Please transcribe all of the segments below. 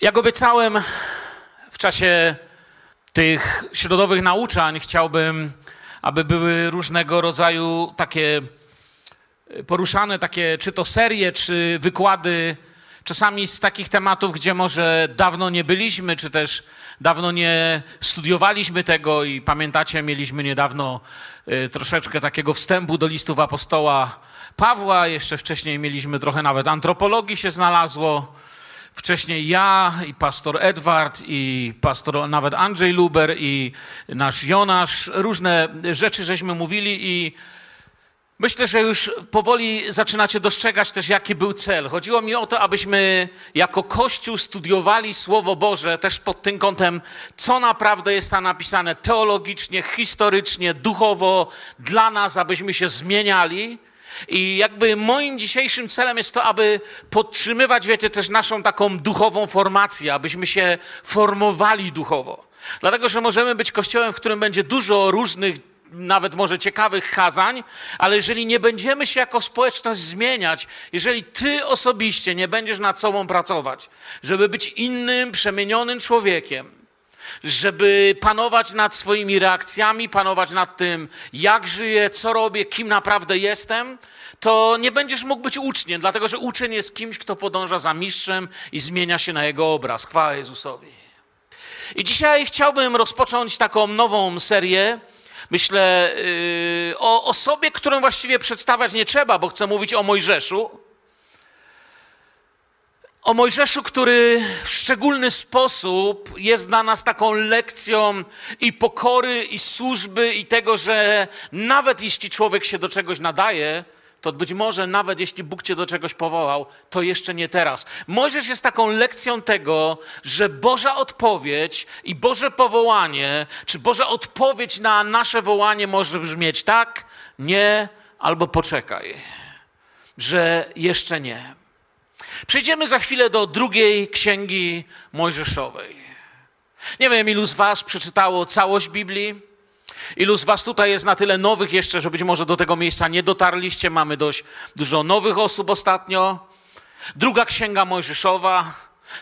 Jak obiecałem w czasie tych środowych nauczań, chciałbym, aby były różnego rodzaju takie poruszane, takie czy to serie, czy wykłady, czasami z takich tematów, gdzie może dawno nie byliśmy, czy też dawno nie studiowaliśmy tego i pamiętacie, mieliśmy niedawno y, troszeczkę takiego wstępu do listów apostoła Pawła, jeszcze wcześniej mieliśmy trochę nawet antropologii się znalazło. Wcześniej ja i pastor Edward i pastor nawet Andrzej Luber i nasz Jonasz, różne rzeczy żeśmy mówili i myślę, że już powoli zaczynacie dostrzegać też, jaki był cel. Chodziło mi o to, abyśmy jako Kościół studiowali Słowo Boże też pod tym kątem, co naprawdę jest tam napisane teologicznie, historycznie, duchowo dla nas, abyśmy się zmieniali i jakby moim dzisiejszym celem jest to, aby podtrzymywać, wiecie, też naszą taką duchową formację, abyśmy się formowali duchowo. Dlatego, że możemy być kościołem, w którym będzie dużo różnych nawet może ciekawych kazań, ale jeżeli nie będziemy się jako społeczność zmieniać, jeżeli ty osobiście nie będziesz nad sobą pracować, żeby być innym, przemienionym człowiekiem, żeby panować nad swoimi reakcjami, panować nad tym, jak żyję, co robię, kim naprawdę jestem, to nie będziesz mógł być uczniem, dlatego że uczeń jest kimś, kto podąża za mistrzem i zmienia się na jego obraz. Chwała Jezusowi. I dzisiaj chciałbym rozpocząć taką nową serię. Myślę yy, o osobie, którą właściwie przedstawiać nie trzeba, bo chcę mówić o Mojżeszu o Mojżeszu, który w szczególny sposób jest dla nas taką lekcją i pokory, i służby, i tego, że nawet jeśli człowiek się do czegoś nadaje, to być może nawet jeśli Bóg cię do czegoś powołał, to jeszcze nie teraz. Mojżesz jest taką lekcją tego, że Boża odpowiedź i Boże powołanie, czy Boża odpowiedź na nasze wołanie może brzmieć tak, nie albo poczekaj, że jeszcze nie. Przejdziemy za chwilę do drugiej księgi Mojżeszowej. Nie wiem, ilu z Was przeczytało całość Biblii. Ilu z Was tutaj jest na tyle nowych jeszcze, że być może do tego miejsca nie dotarliście? Mamy dość dużo nowych osób ostatnio. Druga księga Mojżeszowa,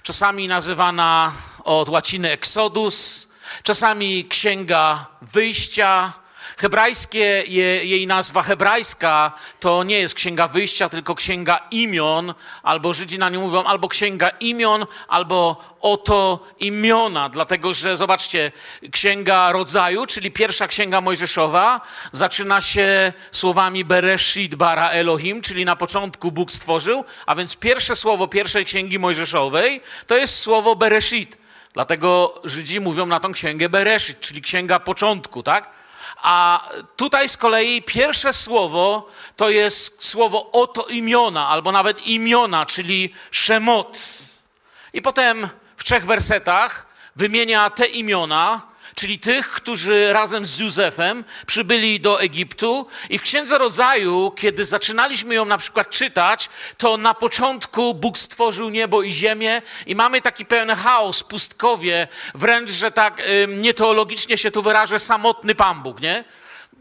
czasami nazywana od łaciny Exodus, czasami księga wyjścia, Hebrajskie, jej nazwa hebrajska to nie jest księga wyjścia, tylko księga imion, albo Żydzi na nią mówią albo księga imion, albo oto imiona, dlatego że zobaczcie, księga rodzaju, czyli pierwsza księga Mojżeszowa, zaczyna się słowami Bereshit bara Elohim, czyli na początku Bóg stworzył, a więc pierwsze słowo pierwszej księgi Mojżeszowej to jest słowo Bereshit. Dlatego Żydzi mówią na tą księgę Bereshit, czyli księga początku, tak? A tutaj z kolei pierwsze słowo to jest słowo oto imiona, albo nawet imiona, czyli szemot. I potem w trzech wersetach wymienia te imiona, czyli tych, którzy razem z Józefem przybyli do Egiptu. I w Księdze Rodzaju, kiedy zaczynaliśmy ją na przykład czytać, to na początku Bóg stworzył niebo i ziemię i mamy taki pełen chaos, pustkowie, wręcz, że tak nieteologicznie się tu wyrażę, samotny Pan Bóg, nie?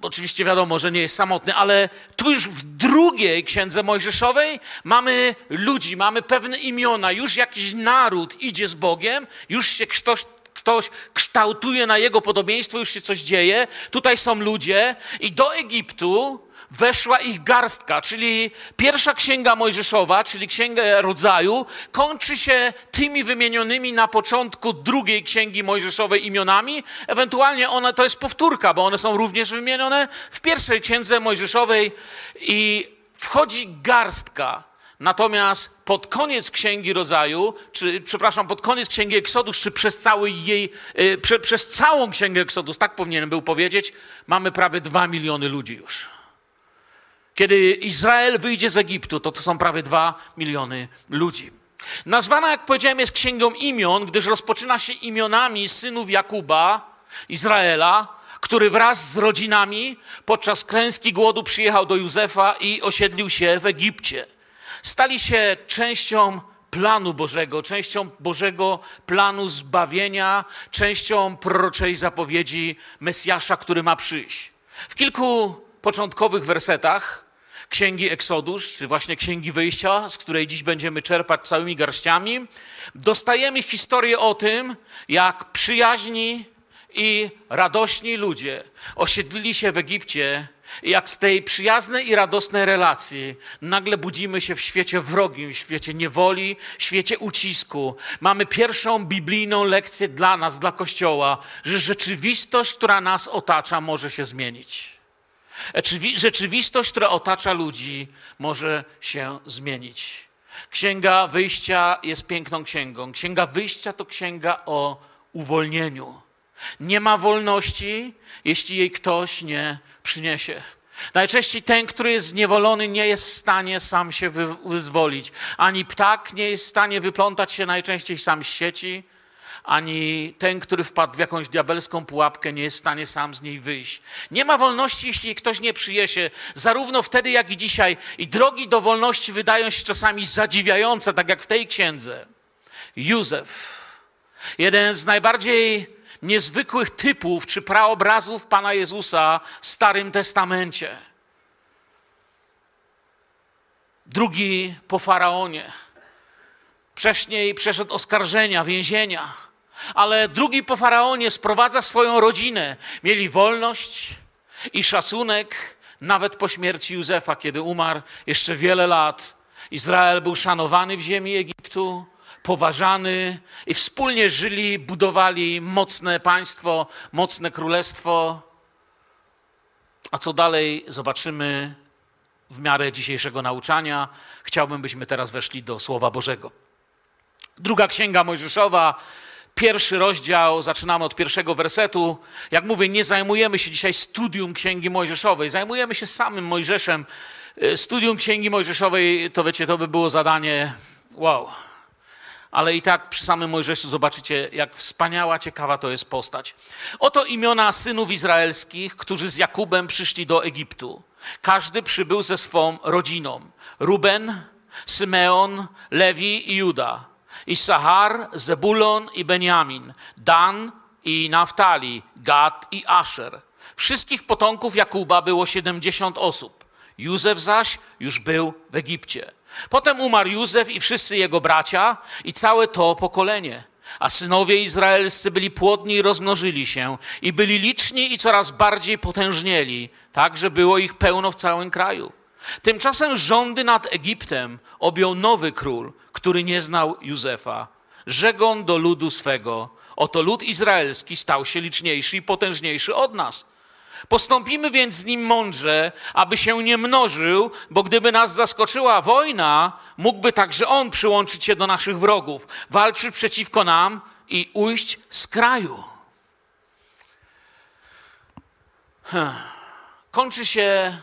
Oczywiście wiadomo, że nie jest samotny, ale tu już w drugiej księdze Mojżeszowej mamy ludzi, mamy pewne imiona, już jakiś naród idzie z Bogiem, już się ktoś ktoś kształtuje na jego podobieństwo, już się coś dzieje. Tutaj są ludzie i do Egiptu weszła ich garstka, czyli pierwsza księga Mojżeszowa, czyli księga rodzaju, kończy się tymi wymienionymi na początku drugiej księgi Mojżeszowej imionami. Ewentualnie one to jest powtórka, bo one są również wymienione w pierwszej księdze Mojżeszowej i wchodzi garstka Natomiast pod koniec Księgi Rodzaju, czy przepraszam, pod koniec Księgi Eksodus, czy przez, cały jej, yy, prze, przez całą Księgę Eksodus, tak powinienem był powiedzieć, mamy prawie dwa miliony ludzi już. Kiedy Izrael wyjdzie z Egiptu, to to są prawie dwa miliony ludzi. Nazwana, jak powiedziałem, jest Księgą Imion, gdyż rozpoczyna się imionami synów Jakuba, Izraela, który wraz z rodzinami podczas klęski głodu przyjechał do Józefa i osiedlił się w Egipcie stali się częścią planu Bożego, częścią Bożego planu zbawienia, częścią proroczej zapowiedzi Mesjasza, który ma przyjść. W kilku początkowych wersetach Księgi Eksodusz, czy właśnie Księgi Wyjścia, z której dziś będziemy czerpać całymi garściami, dostajemy historię o tym, jak przyjaźni i radośni ludzie osiedlili się w Egipcie jak z tej przyjaznej i radosnej relacji nagle budzimy się w świecie wrogim, w świecie niewoli, w świecie ucisku. Mamy pierwszą biblijną lekcję dla nas, dla Kościoła, że rzeczywistość, która nas otacza, może się zmienić. Rzeczywistość, która otacza ludzi, może się zmienić. Księga Wyjścia jest piękną księgą. Księga Wyjścia to księga o uwolnieniu. Nie ma wolności, jeśli jej ktoś nie przyniesie. Najczęściej ten, który jest zniewolony, nie jest w stanie sam się wyzwolić. Ani ptak nie jest w stanie wyplątać się najczęściej sam z sieci, ani ten, który wpadł w jakąś diabelską pułapkę, nie jest w stanie sam z niej wyjść. Nie ma wolności, jeśli ktoś nie przyjesie, zarówno wtedy, jak i dzisiaj. I drogi do wolności wydają się czasami zadziwiające, tak jak w tej księdze. Józef, jeden z najbardziej niezwykłych typów czy praobrazów Pana Jezusa w Starym Testamencie. Drugi po faraonie. Wcześniej przeszedł oskarżenia, więzienia, ale drugi po faraonie sprowadza swoją rodzinę. Mieli wolność i szacunek, nawet po śmierci Józefa, kiedy umarł jeszcze wiele lat. Izrael był szanowany w ziemi Egiptu poważany i wspólnie żyli, budowali mocne państwo, mocne królestwo. A co dalej, zobaczymy w miarę dzisiejszego nauczania. Chciałbym, byśmy teraz weszli do Słowa Bożego. Druga Księga Mojżeszowa, pierwszy rozdział, zaczynamy od pierwszego wersetu. Jak mówię, nie zajmujemy się dzisiaj studium Księgi Mojżeszowej, zajmujemy się samym Mojżeszem. Studium Księgi Mojżeszowej, to wiecie, to by było zadanie wow ale i tak przy samym Mojżeszu zobaczycie, jak wspaniała, ciekawa to jest postać. Oto imiona synów izraelskich, którzy z Jakubem przyszli do Egiptu. Każdy przybył ze swą rodziną. Ruben, Symeon, Lewi i Juda. Issachar, Zebulon i Benjamin. Dan i Naftali, Gad i Asher. Wszystkich potomków Jakuba było 70 osób. Józef zaś już był w Egipcie. Potem umarł Józef i wszyscy jego bracia i całe to pokolenie. A synowie izraelscy byli płodni i rozmnożyli się, i byli liczni i coraz bardziej potężnieli, tak że było ich pełno w całym kraju. Tymczasem rządy nad Egiptem objął nowy król, który nie znał Józefa. Rzekł do ludu swego: Oto lud izraelski stał się liczniejszy i potężniejszy od nas Postąpimy więc z nim mądrze, aby się nie mnożył, bo gdyby nas zaskoczyła wojna, mógłby także on przyłączyć się do naszych wrogów, walczyć przeciwko nam i ujść z kraju. Kończy się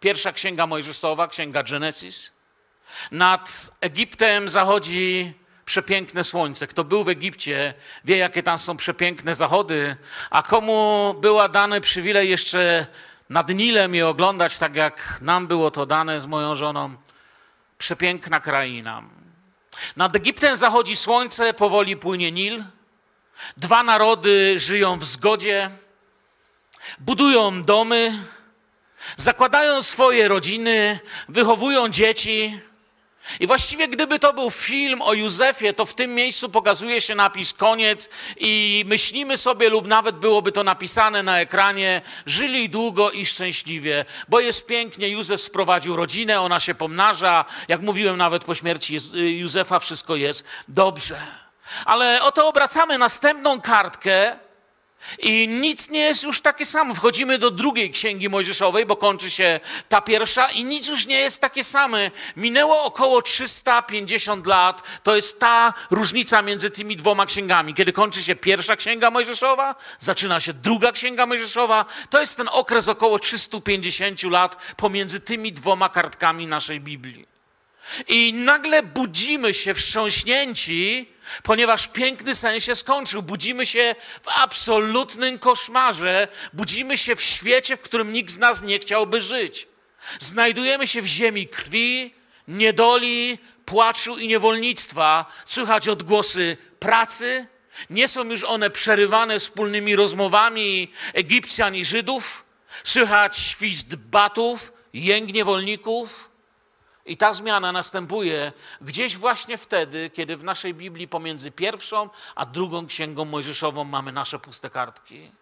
pierwsza księga Mojżeszowa, księga Genesis. Nad Egiptem zachodzi przepiękne słońce. Kto był w Egipcie, wie, jakie tam są przepiękne zachody, a komu była dany przywilej jeszcze nad Nilem je oglądać, tak jak nam było to dane z moją żoną. Przepiękna kraina. Nad Egiptem zachodzi słońce, powoli płynie Nil. Dwa narody żyją w zgodzie, budują domy, zakładają swoje rodziny, wychowują dzieci. I właściwie gdyby to był film o Józefie, to w tym miejscu pokazuje się napis koniec i myślimy sobie, lub nawet byłoby to napisane na ekranie, żyli długo i szczęśliwie, bo jest pięknie, Józef sprowadził rodzinę, ona się pomnaża, jak mówiłem nawet po śmierci Józefa wszystko jest dobrze. Ale oto obracamy następną kartkę i nic nie jest już takie samo. Wchodzimy do drugiej księgi Mojżeszowej, bo kończy się ta pierwsza, i nic już nie jest takie same. Minęło około 350 lat. To jest ta różnica między tymi dwoma księgami. Kiedy kończy się pierwsza księga Mojżeszowa, zaczyna się druga księga Mojżeszowa. To jest ten okres około 350 lat pomiędzy tymi dwoma kartkami naszej Biblii. I nagle budzimy się wstrząśnięci, ponieważ piękny sen się skończył. Budzimy się w absolutnym koszmarze, budzimy się w świecie, w którym nikt z nas nie chciałby żyć. Znajdujemy się w ziemi krwi, niedoli, płaczu i niewolnictwa. Słychać odgłosy pracy. Nie są już one przerywane wspólnymi rozmowami Egipcjan i Żydów. Słychać świst batów, jęk niewolników, i ta zmiana następuje gdzieś właśnie wtedy, kiedy w naszej Biblii pomiędzy pierwszą a drugą księgą mojżeszową mamy nasze puste kartki.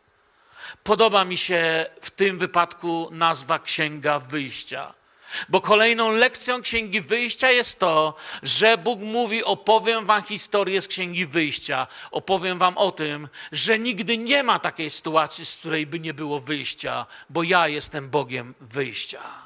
Podoba mi się w tym wypadku nazwa Księga Wyjścia. Bo kolejną lekcją Księgi Wyjścia jest to, że Bóg mówi: Opowiem Wam historię z Księgi Wyjścia. Opowiem Wam o tym, że nigdy nie ma takiej sytuacji, z której by nie było wyjścia, bo ja jestem Bogiem wyjścia.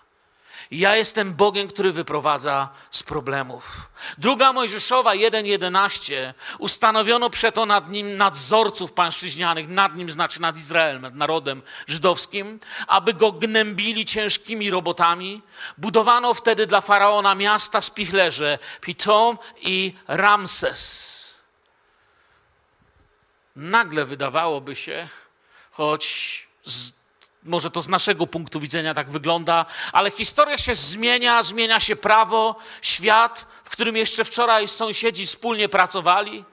Ja jestem Bogiem, który wyprowadza z problemów. Druga Mojżeszowa 1.11 ustanowiono przeto nad nim nadzorców pańszczyźnianych, nad nim znaczy nad Izraelem, nad narodem żydowskim, aby go gnębili ciężkimi robotami. Budowano wtedy dla Faraona miasta spichlerze, Pitom i Ramses. Nagle wydawałoby się, choć z może to z naszego punktu widzenia tak wygląda, ale historia się zmienia, zmienia się prawo, świat, w którym jeszcze wczoraj sąsiedzi wspólnie pracowali.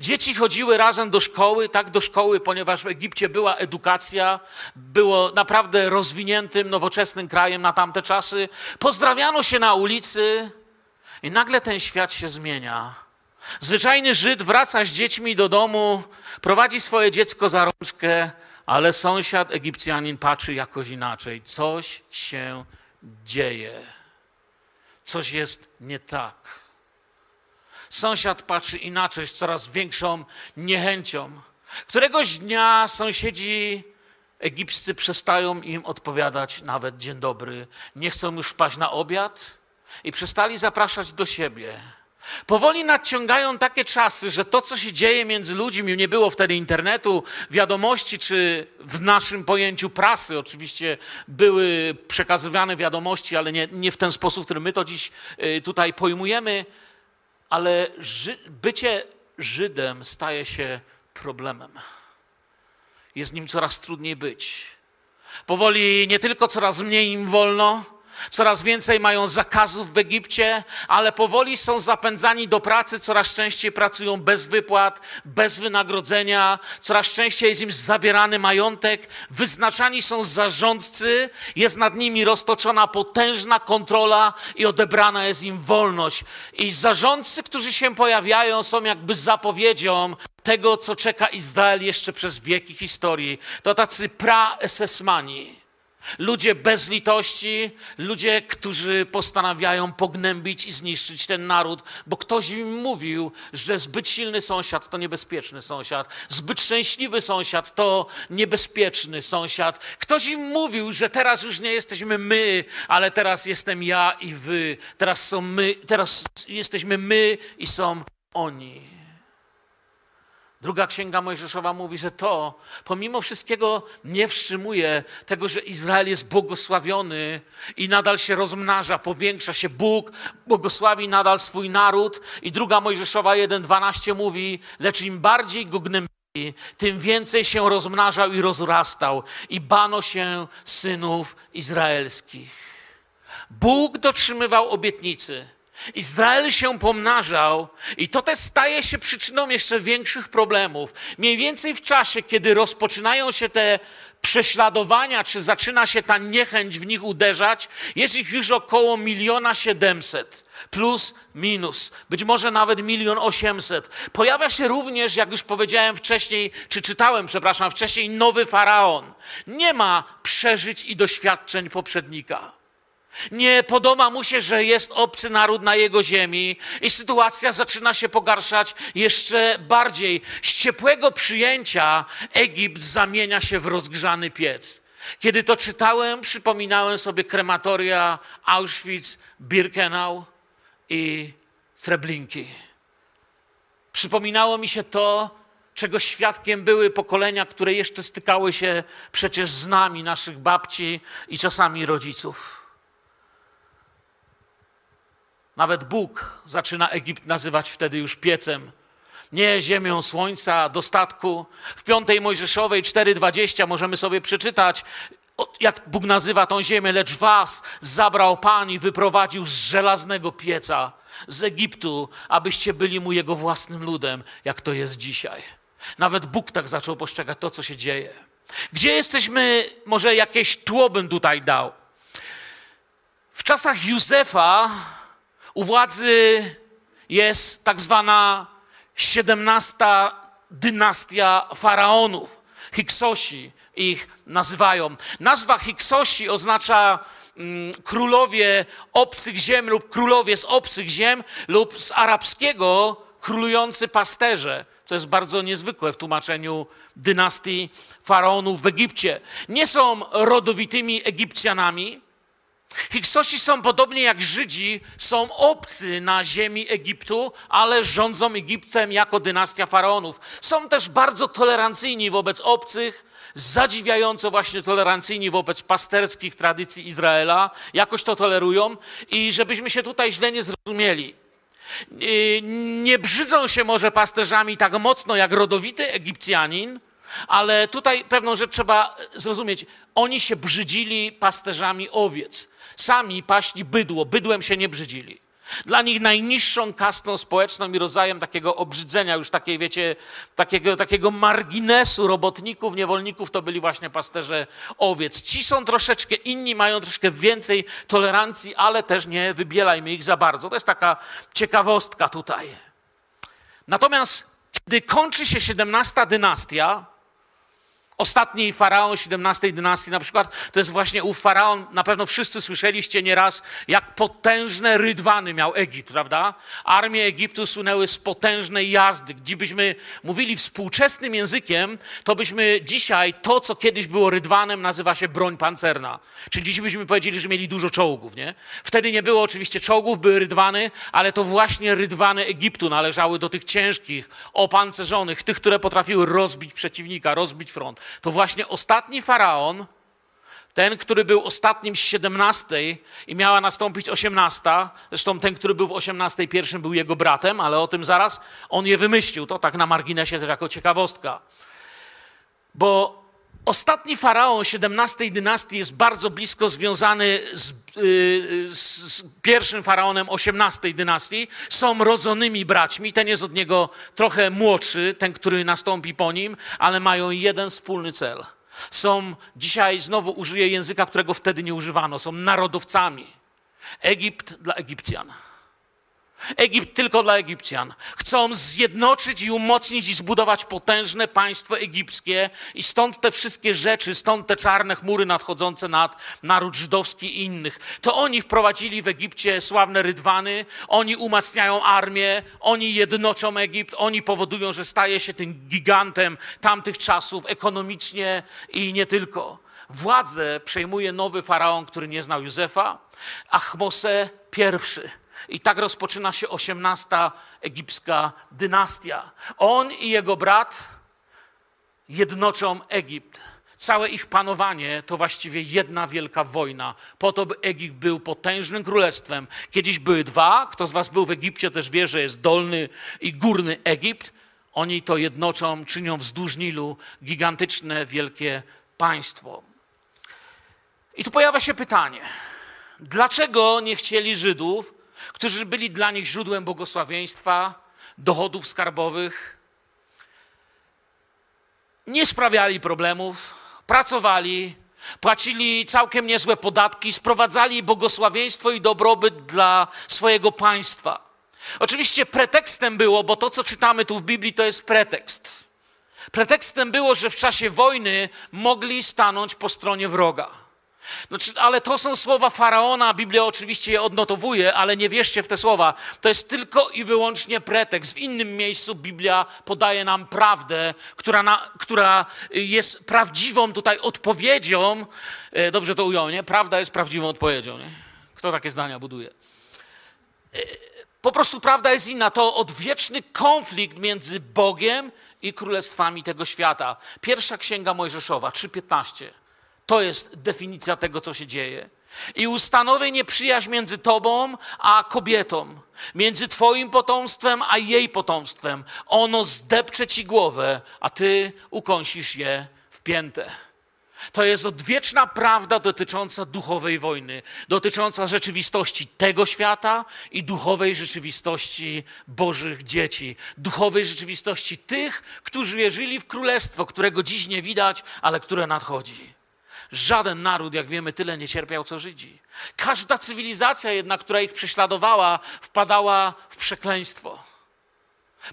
Dzieci chodziły razem do szkoły, tak do szkoły, ponieważ w Egipcie była edukacja, było naprawdę rozwiniętym, nowoczesnym krajem na tamte czasy. Pozdrawiano się na ulicy i nagle ten świat się zmienia. Zwyczajny Żyd wraca z dziećmi do domu, prowadzi swoje dziecko za rączkę, ale sąsiad Egipcjanin patrzy jakoś inaczej. Coś się dzieje. Coś jest nie tak. Sąsiad patrzy inaczej, z coraz większą niechęcią. Któregoś dnia sąsiedzi egipscy przestają im odpowiadać nawet dzień dobry. Nie chcą już wpaść na obiad i przestali zapraszać do siebie. Powoli nadciągają takie czasy, że to, co się dzieje między ludźmi, nie było wtedy internetu, wiadomości, czy w naszym pojęciu prasy, oczywiście były przekazywane wiadomości, ale nie, nie w ten sposób, w którym my to dziś y, tutaj pojmujemy, ale ży bycie Żydem staje się problemem. Jest nim coraz trudniej być. Powoli nie tylko coraz mniej im wolno, Coraz więcej mają zakazów w Egipcie, ale powoli są zapędzani do pracy, coraz częściej pracują bez wypłat, bez wynagrodzenia, coraz częściej jest im zabierany majątek, wyznaczani są zarządcy, jest nad nimi roztoczona potężna kontrola i odebrana jest im wolność. I zarządcy, którzy się pojawiają, są jakby zapowiedzią tego, co czeka Izrael jeszcze przez wieki historii. To tacy pra-esesmani Ludzie bez litości, ludzie, którzy postanawiają pognębić i zniszczyć ten naród, bo ktoś im mówił, że zbyt silny sąsiad to niebezpieczny sąsiad, zbyt szczęśliwy sąsiad to niebezpieczny sąsiad. Ktoś im mówił, że teraz już nie jesteśmy my, ale teraz jestem ja i wy. Teraz są my, teraz jesteśmy my i są oni. Druga księga Mojżeszowa mówi, że to pomimo wszystkiego nie wstrzymuje tego, że Izrael jest błogosławiony i nadal się rozmnaża, powiększa się. Bóg błogosławi nadal swój naród. I druga Mojżeszowa 1,12 mówi, lecz im bardziej go gnębili, tym więcej się rozmnażał i rozrastał i bano się synów izraelskich. Bóg dotrzymywał obietnicy. Izrael się pomnażał i to też staje się przyczyną jeszcze większych problemów. Mniej więcej w czasie, kiedy rozpoczynają się te prześladowania, czy zaczyna się ta niechęć w nich uderzać, jest ich już około miliona siedemset, plus minus, być może nawet milion osiemset. Pojawia się również, jak już powiedziałem wcześniej, czy czytałem, przepraszam, wcześniej, nowy faraon. Nie ma przeżyć i doświadczeń poprzednika. Nie podoba mu się, że jest obcy naród na jego ziemi i sytuacja zaczyna się pogarszać jeszcze bardziej. Z ciepłego przyjęcia Egipt zamienia się w rozgrzany piec. Kiedy to czytałem, przypominałem sobie krematoria Auschwitz, Birkenau i Treblinki. Przypominało mi się to, czego świadkiem były pokolenia, które jeszcze stykały się przecież z nami, naszych babci i czasami rodziców. Nawet Bóg zaczyna Egipt nazywać wtedy już piecem. Nie ziemią słońca, dostatku. W piątej Mojżeszowej 4:20 możemy sobie przeczytać, jak Bóg nazywa tą ziemię, lecz was zabrał Pan i wyprowadził z żelaznego pieca z Egiptu, abyście byli mu jego własnym ludem, jak to jest dzisiaj. Nawet Bóg tak zaczął postrzegać to, co się dzieje. Gdzie jesteśmy, może jakieś tło bym tutaj dał. W czasach Józefa u władzy jest tak zwana 17 dynastia faraonów. Hyksosi ich nazywają. Nazwa Hyksosi oznacza mm, królowie obcych ziem lub królowie z obcych ziem lub z arabskiego królujący pasterze. To jest bardzo niezwykłe w tłumaczeniu dynastii faraonów w Egipcie. Nie są rodowitymi Egipcjanami, Hyksosi są podobnie jak Żydzi, są obcy na ziemi Egiptu, ale rządzą Egiptem jako dynastia faraonów. Są też bardzo tolerancyjni wobec obcych, zadziwiająco właśnie tolerancyjni wobec pasterskich tradycji Izraela, jakoś to tolerują i żebyśmy się tutaj źle nie zrozumieli. Nie brzydzą się może pasterzami tak mocno jak rodowity Egipcjanin, ale tutaj pewną rzecz trzeba zrozumieć. Oni się brzydzili pasterzami owiec. Sami paśli bydło, bydłem się nie brzydzili. Dla nich najniższą kastą społeczną i rodzajem takiego obrzydzenia, już takiej, wiecie, takiego, takiego marginesu robotników, niewolników, to byli właśnie pasterze owiec. Ci są troszeczkę inni, mają troszkę więcej tolerancji, ale też nie wybielajmy ich za bardzo. To jest taka ciekawostka tutaj. Natomiast kiedy kończy się 17 dynastia, Ostatni faraon XVII dynastii na przykład, to jest właśnie ów faraon, na pewno wszyscy słyszeliście nieraz, jak potężne rydwany miał Egipt, prawda? Armie Egiptu sunęły z potężnej jazdy. Gdybyśmy mówili współczesnym językiem, to byśmy dzisiaj to, co kiedyś było rydwanem, nazywa się broń pancerna. Czyli dziś byśmy powiedzieli, że mieli dużo czołgów, nie? Wtedy nie było oczywiście czołgów, były rydwany, ale to właśnie rydwany Egiptu należały do tych ciężkich, opancerzonych, tych, które potrafiły rozbić przeciwnika, rozbić front to właśnie ostatni faraon, ten, który był ostatnim z 17 i miała nastąpić 18, zresztą ten, który był w 18 pierwszym był jego bratem, ale o tym zaraz, on je wymyślił, to tak na marginesie też jako ciekawostka. Bo ostatni faraon 17 dynastii jest bardzo blisko związany z, yy, z, pierwszym faraonem 18 dynastii. Są rodzonymi braćmi. Ten jest od niego trochę młodszy, ten, który nastąpi po nim, ale mają jeden wspólny cel. Są dzisiaj, znowu użyję języka, którego wtedy nie używano, są narodowcami. Egipt dla Egipcjan. Egipt tylko dla Egipcjan. Chcą zjednoczyć i umocnić i zbudować potężne państwo egipskie i stąd te wszystkie rzeczy, stąd te czarne chmury nadchodzące nad naród żydowski i innych. To oni wprowadzili w Egipcie sławne rydwany, oni umacniają armię, oni jednoczą Egipt, oni powodują, że staje się tym gigantem tamtych czasów ekonomicznie i nie tylko. Władzę przejmuje nowy faraon, który nie znał Józefa, Achmose I i tak rozpoczyna się osiemnasta egipska dynastia. On i jego brat jednoczą Egipt. Całe ich panowanie to właściwie jedna wielka wojna, po to, by Egipt był potężnym królestwem. Kiedyś były dwa, kto z was był w Egipcie też wie, że jest dolny i górny Egipt. Oni to jednoczą, czynią wzdłuż Nilu gigantyczne, wielkie państwo. I tu pojawia się pytanie, dlaczego nie chcieli Żydów którzy byli dla nich źródłem błogosławieństwa, dochodów skarbowych. Nie sprawiali problemów, pracowali, płacili całkiem niezłe podatki, sprowadzali błogosławieństwo i dobrobyt dla swojego państwa. Oczywiście pretekstem było, bo to, co czytamy tu w Biblii, to jest pretekst. Pretekstem było, że w czasie wojny mogli stanąć po stronie wroga. Znaczy, ale to są słowa faraona, Biblia oczywiście je odnotowuje, ale nie wierzcie w te słowa. To jest tylko i wyłącznie pretekst. W innym miejscu Biblia podaje nam prawdę, która, na, która jest prawdziwą tutaj odpowiedzią. E, dobrze to ujął, nie? Prawda jest prawdziwą odpowiedzią. Nie? Kto takie zdania buduje? E, po prostu prawda jest inna. To odwieczny konflikt między Bogiem i królestwami tego świata. Pierwsza księga Mojżeszowa, 3:15. To jest definicja tego, co się dzieje. I ustanowię nieprzyjaźń między tobą a kobietą, między twoim potomstwem a jej potomstwem. Ono zdepcze ci głowę, a ty ukąsisz je w piętę. To jest odwieczna prawda dotycząca duchowej wojny, dotycząca rzeczywistości tego świata i duchowej rzeczywistości Bożych dzieci, duchowej rzeczywistości tych, którzy wierzyli w królestwo, którego dziś nie widać, ale które nadchodzi. Żaden naród, jak wiemy, tyle nie cierpiał, co Żydzi. Każda cywilizacja jednak, która ich prześladowała, wpadała w przekleństwo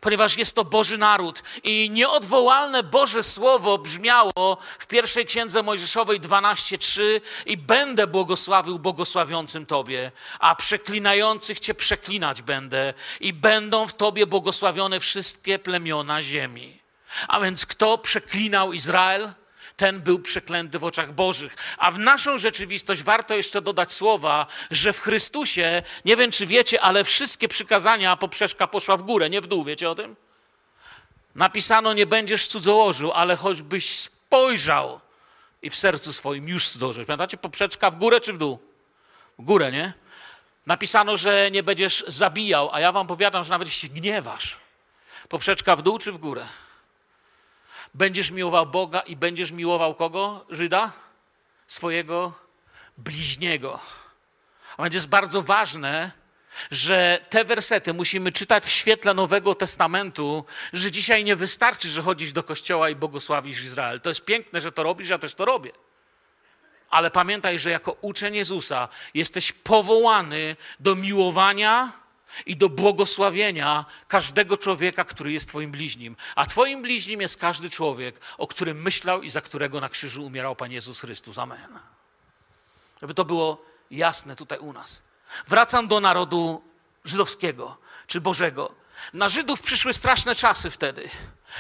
ponieważ jest to Boży naród. I nieodwołalne Boże Słowo brzmiało w pierwszej księdze Mojżeszowej 12:3 i będę błogosławił błogosławiącym Tobie, a przeklinających Cię przeklinać będę i będą w Tobie błogosławione wszystkie plemiona ziemi. A więc kto przeklinał Izrael? Ten był przeklęty w oczach Bożych. A w naszą rzeczywistość warto jeszcze dodać słowa, że w Chrystusie, nie wiem czy wiecie, ale wszystkie przykazania poprzeczka poszła w górę, nie w dół, wiecie o tym? Napisano, nie będziesz cudzołożył, ale choćbyś spojrzał i w sercu swoim już cudzołożyłeś. Pamiętacie, poprzeczka w górę czy w dół? W górę, nie? Napisano, że nie będziesz zabijał, a ja wam powiadam, że nawet się gniewasz. Poprzeczka w dół czy w górę? Będziesz miłował Boga i będziesz miłował kogo? Żyda? Swojego bliźniego. A więc jest bardzo ważne, że te wersety musimy czytać w świetle Nowego Testamentu, że dzisiaj nie wystarczy, że chodzisz do kościoła i błogosławisz Izrael. To jest piękne, że to robisz, ja też to robię. Ale pamiętaj, że jako uczeń Jezusa jesteś powołany do miłowania i do błogosławienia każdego człowieka, który jest Twoim bliźnim. A Twoim bliźnim jest każdy człowiek, o którym myślał i za którego na krzyżu umierał Pan Jezus Chrystus. Amen. Żeby to było jasne tutaj u nas. Wracam do narodu żydowskiego czy Bożego. Na Żydów przyszły straszne czasy wtedy.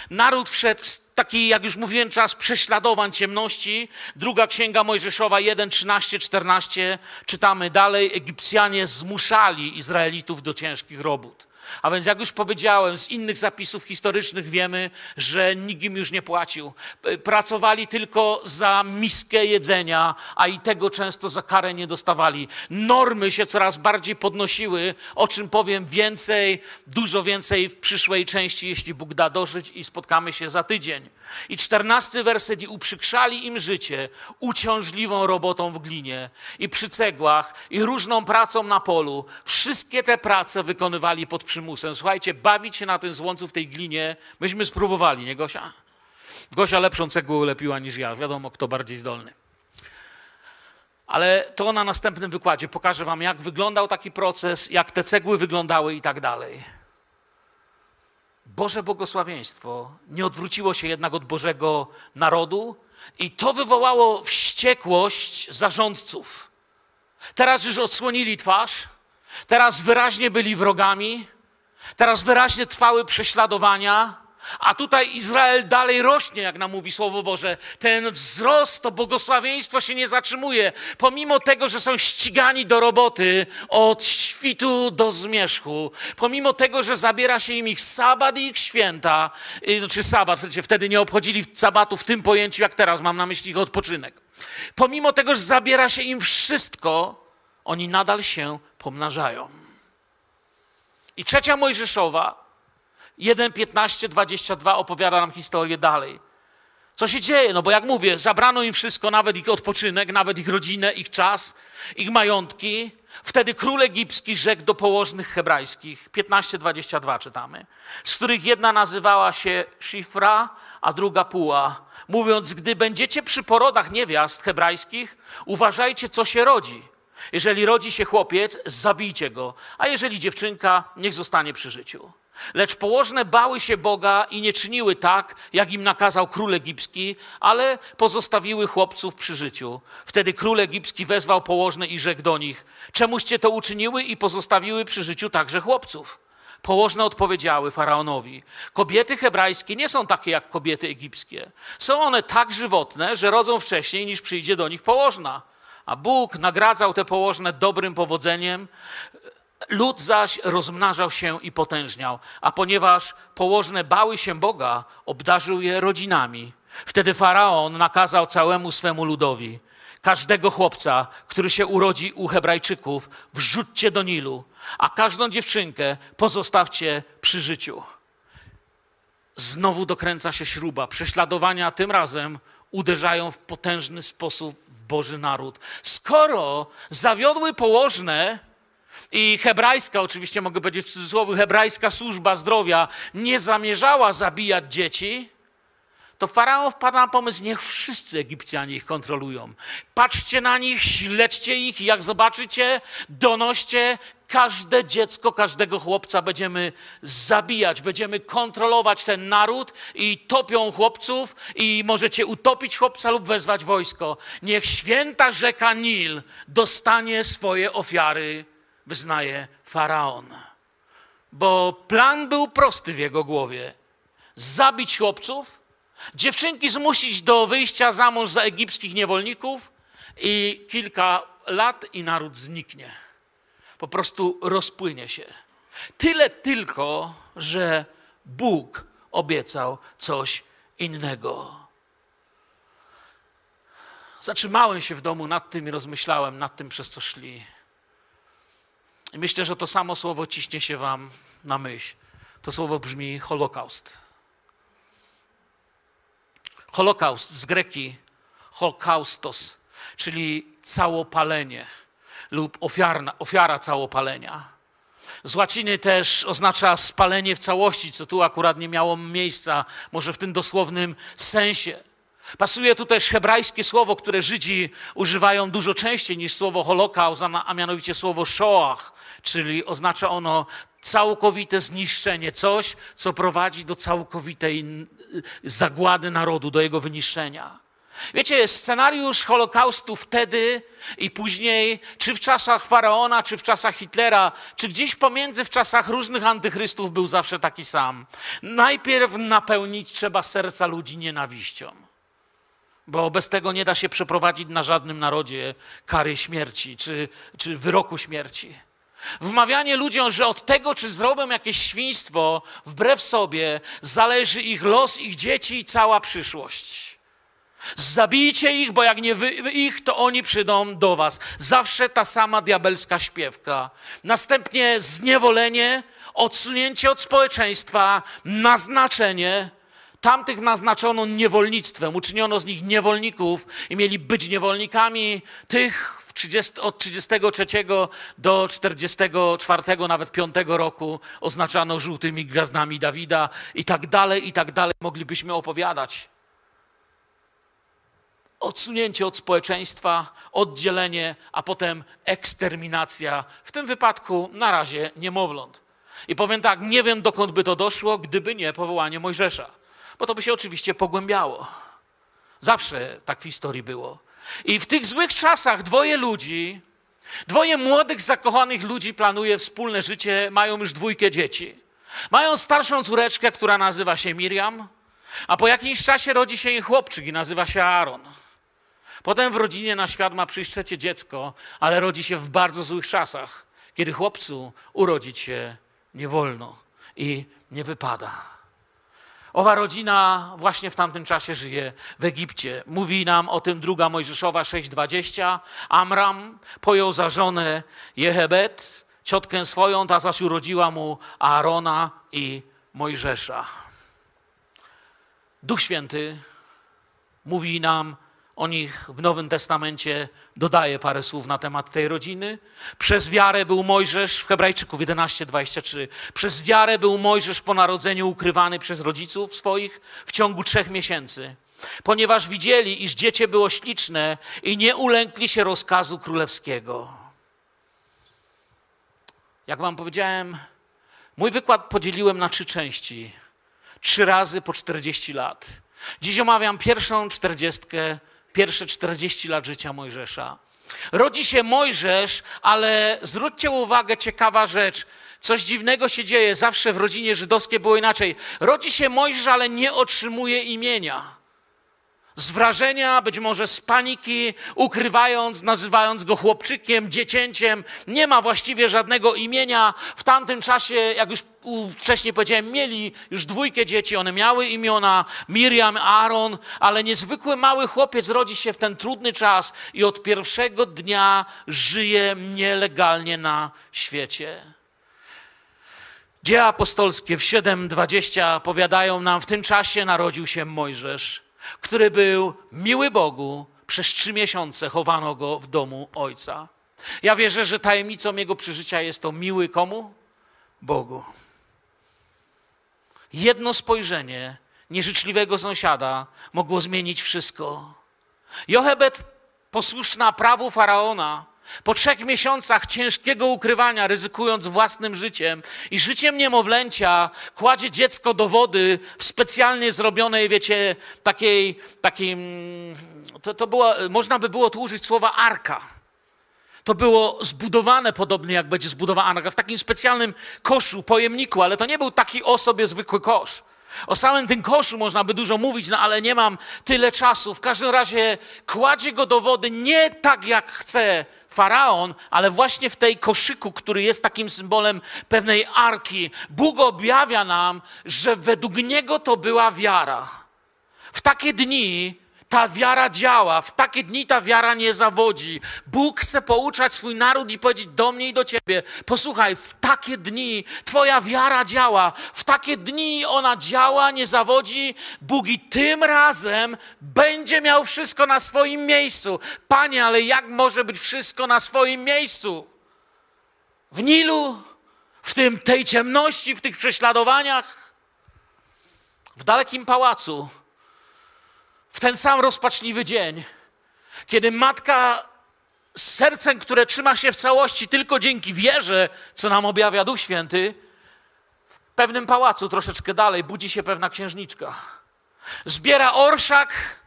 Naród wszedł w taki, jak już mówiłem, czas prześladowań ciemności. Druga księga Mojżeszowa 1, 13, 14. Czytamy dalej. Egipcjanie zmuszali Izraelitów do ciężkich robót. A więc, jak już powiedziałem, z innych zapisów historycznych wiemy, że nikt im już nie płacił. Pracowali tylko za miskę jedzenia, a i tego często za karę nie dostawali. Normy się coraz bardziej podnosiły, o czym powiem więcej, dużo więcej w przyszłej części, jeśli Bóg da dożyć i spotkamy się za tydzień. I czternasty werset i uprzykrzali im życie uciążliwą robotą w glinie i przy cegłach i różną pracą na polu. Wszystkie te prace wykonywali pod przymusem. Słuchajcie, bawić się na tym złącu w tej glinie, myśmy spróbowali, nie Gosia? Gosia lepszą cegłę ulepiła niż ja. Wiadomo, kto bardziej zdolny. Ale to na następnym wykładzie pokażę wam, jak wyglądał taki proces, jak te cegły wyglądały i tak dalej. Boże błogosławieństwo nie odwróciło się jednak od Bożego narodu i to wywołało wściekłość zarządców. Teraz już odsłonili twarz, teraz wyraźnie byli wrogami, teraz wyraźnie trwały prześladowania, a tutaj Izrael dalej rośnie, jak nam mówi Słowo Boże. Ten wzrost, to błogosławieństwo się nie zatrzymuje. Pomimo tego, że są ścigani do roboty od świtu do zmierzchu, pomimo tego, że zabiera się im ich sabat i ich święta, y, czy sabat, wtedy nie obchodzili sabatu w tym pojęciu, jak teraz, mam na myśli ich odpoczynek. Pomimo tego, że zabiera się im wszystko, oni nadal się pomnażają. I trzecia Mojżeszowa, 1, 15, 22 opowiada nam historię dalej. Co się dzieje? No bo jak mówię, zabrano im wszystko, nawet ich odpoczynek, nawet ich rodzinę, ich czas, ich majątki. Wtedy król egipski rzekł do położnych hebrajskich, 15-22 czytamy, z których jedna nazywała się Shifra, a druga Puła, mówiąc, gdy będziecie przy porodach niewiast hebrajskich, uważajcie, co się rodzi. Jeżeli rodzi się chłopiec, zabijcie go, a jeżeli dziewczynka, niech zostanie przy życiu. Lecz położne bały się Boga i nie czyniły tak, jak im nakazał król egipski, ale pozostawiły chłopców przy życiu. Wtedy król egipski wezwał położne i rzekł do nich: Czemuście to uczyniły i pozostawiły przy życiu także chłopców? Położne odpowiedziały faraonowi: Kobiety hebrajskie nie są takie jak kobiety egipskie. Są one tak żywotne, że rodzą wcześniej niż przyjdzie do nich położna. A Bóg nagradzał te położne dobrym powodzeniem, Lud zaś rozmnażał się i potężniał, a ponieważ położne bały się Boga, obdarzył je rodzinami. Wtedy faraon nakazał całemu swemu ludowi: Każdego chłopca, który się urodzi u Hebrajczyków, wrzućcie do Nilu, a każdą dziewczynkę pozostawcie przy życiu. Znowu dokręca się śruba. Prześladowania tym razem uderzają w potężny sposób w Boży naród. Skoro zawiodły położne, i hebrajska, oczywiście mogę powiedzieć w cudzysłowie, hebrajska służba zdrowia nie zamierzała zabijać dzieci, to faraon wpada na pomysł, niech wszyscy Egipcjanie ich kontrolują. Patrzcie na nich, śledźcie ich jak zobaczycie, donoście każde dziecko, każdego chłopca będziemy zabijać, będziemy kontrolować ten naród i topią chłopców i możecie utopić chłopca lub wezwać wojsko. Niech święta rzeka Nil dostanie swoje ofiary, wyznaje faraon. Bo plan był prosty w jego głowie. Zabić chłopców, dziewczynki zmusić do wyjścia za mąż za egipskich niewolników i kilka lat i naród zniknie po prostu rozpłynie się. Tyle tylko, że Bóg obiecał coś innego. Zatrzymałem się w domu nad tym i rozmyślałem nad tym, przez co szli. Myślę, że to samo słowo ciśnie się Wam na myśl. To słowo brzmi Holokaust. Holokaust z greki holokaustos, czyli całopalenie lub ofiarna, ofiara całopalenia. Z łaciny też oznacza spalenie w całości, co tu akurat nie miało miejsca, może w tym dosłownym sensie. Pasuje tu też hebrajskie słowo, które Żydzi używają dużo częściej niż słowo holokaust, a mianowicie słowo shoah, czyli oznacza ono całkowite zniszczenie, coś, co prowadzi do całkowitej zagłady narodu, do jego wyniszczenia. Wiecie, scenariusz Holokaustu wtedy i później, czy w czasach faraona, czy w czasach Hitlera, czy gdzieś pomiędzy w czasach różnych antychrystów był zawsze taki sam. Najpierw napełnić trzeba serca ludzi nienawiścią, bo bez tego nie da się przeprowadzić na żadnym narodzie kary śmierci czy, czy wyroku śmierci. Wmawianie ludziom, że od tego, czy zrobią jakieś świństwo wbrew sobie, zależy ich los, ich dzieci i cała przyszłość. Zabijcie ich, bo jak nie wy ich, to oni przyjdą do was. Zawsze ta sama diabelska śpiewka. Następnie zniewolenie, odsunięcie od społeczeństwa, naznaczenie. Tamtych naznaczono niewolnictwem, uczyniono z nich niewolników i mieli być niewolnikami tych 30, od 33 do 44, nawet 5 roku oznaczano żółtymi gwiazdami Dawida i tak dalej, i tak dalej. Moglibyśmy opowiadać. Odsunięcie od społeczeństwa, oddzielenie, a potem eksterminacja, w tym wypadku na razie niemowląt. I powiem tak, nie wiem dokąd by to doszło, gdyby nie powołanie Mojżesza, bo to by się oczywiście pogłębiało. Zawsze tak w historii było. I w tych złych czasach dwoje ludzi, dwoje młodych, zakochanych ludzi planuje wspólne życie, mają już dwójkę dzieci. Mają starszą córeczkę, która nazywa się Miriam, a po jakimś czasie rodzi się jej chłopczyk i nazywa się Aaron. Potem w rodzinie na świat ma przyjść trzecie dziecko, ale rodzi się w bardzo złych czasach, kiedy chłopcu urodzić się nie wolno i nie wypada. Owa rodzina właśnie w tamtym czasie żyje w Egipcie. Mówi nam o tym druga Mojżeszowa 6:20. Amram pojął za żonę Jehebet, ciotkę swoją, ta zaś urodziła mu Aarona i Mojżesza. Duch Święty mówi nam o nich w Nowym Testamencie dodaje parę słów na temat tej rodziny. Przez wiarę był Mojżesz, w Hebrajczyków 11:23. Przez wiarę był Mojżesz po narodzeniu ukrywany przez rodziców swoich w ciągu trzech miesięcy, ponieważ widzieli, iż dziecię było śliczne i nie ulękli się rozkazu królewskiego. Jak wam powiedziałem, mój wykład podzieliłem na trzy części. Trzy razy po 40 lat. Dziś omawiam pierwszą czterdziestkę pierwsze 40 lat życia Mojżesza. Rodzi się Mojżesz, ale zwróćcie uwagę, ciekawa rzecz. Coś dziwnego się dzieje, zawsze w rodzinie żydowskiej było inaczej. Rodzi się Mojżesz, ale nie otrzymuje imienia z wrażenia, być może z paniki, ukrywając, nazywając go chłopczykiem, dziecięciem. Nie ma właściwie żadnego imienia. W tamtym czasie, jak już wcześniej powiedziałem, mieli już dwójkę dzieci, one miały imiona Miriam, Aaron, ale niezwykły mały chłopiec rodzi się w ten trudny czas i od pierwszego dnia żyje nielegalnie na świecie. Dzieła apostolskie w 7:20 powiadają nam, w tym czasie narodził się Mojżesz który był miły Bogu, przez trzy miesiące chowano go w domu ojca. Ja wierzę, że tajemnicą jego przeżycia jest to miły komu? Bogu. Jedno spojrzenie nieżyczliwego sąsiada mogło zmienić wszystko. Jochebed, posłuszna prawu faraona, po trzech miesiącach ciężkiego ukrywania, ryzykując własnym życiem i życiem niemowlęcia, kładzie dziecko do wody w specjalnie zrobionej, wiecie, takiej, mm, to, to było, można by było tu użyć słowa arka. To było zbudowane podobnie, jak będzie zbudowana arka, w takim specjalnym koszu, pojemniku, ale to nie był taki o sobie zwykły kosz. O samym tym koszu można by dużo mówić, no ale nie mam tyle czasu. W każdym razie kładzie go do wody nie tak jak chce faraon, ale właśnie w tej koszyku, który jest takim symbolem pewnej arki. Bóg objawia nam, że według niego to była wiara. W takie dni ta wiara działa, w takie dni ta wiara nie zawodzi. Bóg chce pouczać swój naród i powiedzieć do mnie i do ciebie: Posłuchaj, w takie dni Twoja wiara działa, w takie dni ona działa, nie zawodzi. Bóg i tym razem będzie miał wszystko na swoim miejscu. Panie, ale jak może być wszystko na swoim miejscu? W Nilu, w tym, tej ciemności, w tych prześladowaniach, w dalekim pałacu w ten sam rozpaczliwy dzień, kiedy matka z sercem, które trzyma się w całości tylko dzięki wierze, co nam objawia Duch Święty, w pewnym pałacu troszeczkę dalej budzi się pewna księżniczka. Zbiera orszak,